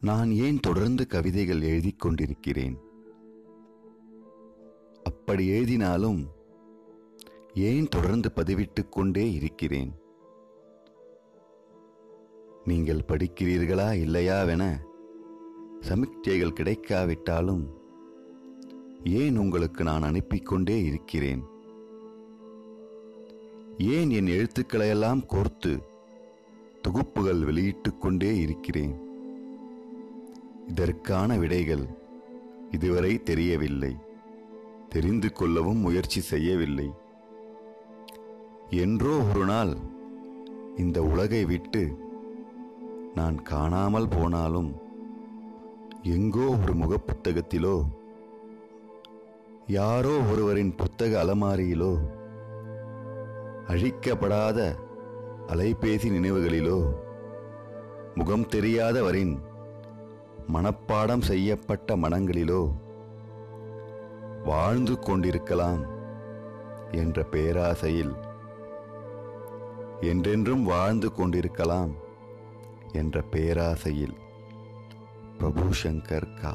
நான் ஏன் தொடர்ந்து கவிதைகள் எழுதி கொண்டிருக்கிறேன்? அப்படி எழுதினாலும் ஏன் தொடர்ந்து பதிவிட்டுக் கொண்டே இருக்கிறேன்? நீங்கள் படிக்கிறீர்களா இல்லையாவென சமிக்ஞைகள் கிடைக்காவிட்டாலும் ஏன் உங்களுக்கு நான் அனுப்பிக்கொண்டே இருக்கிறேன்? ஏன் என் எழுத்துக்களையெல்லாம் கோர்த்து தொகுப்புகள் வெளியிட்டுக் கொண்டே இருக்கிறேன்? இதற்கான விடைகள் இதுவரை தெரியவில்லை. தெரிந்து கொள்ளவும் முயற்சி செய்யவில்லை. என்றோ ஒரு நாள் இந்த உலகை விட்டு நான் காணாமல் போனாலும் எங்கோ ஒரு முகப்புத்தகத்திலோ யாரோ ஒருவரின் புத்தக அலமாரியிலோ அழிக்கப்படாத அலைபேசி நினைவுகளிலோ முகம் தெரியாதவரின் மனப்பாடம் செய்யப்பட்ட மனங்களிலோ வாழ்ந்து கொண்டிருக்கலாம் என்ற பேராசையில் என்றென்றும் வாழ்ந்து கொண்டிருக்கலாம் என்ற பேராசையில் பிரபு சங்கர் கா.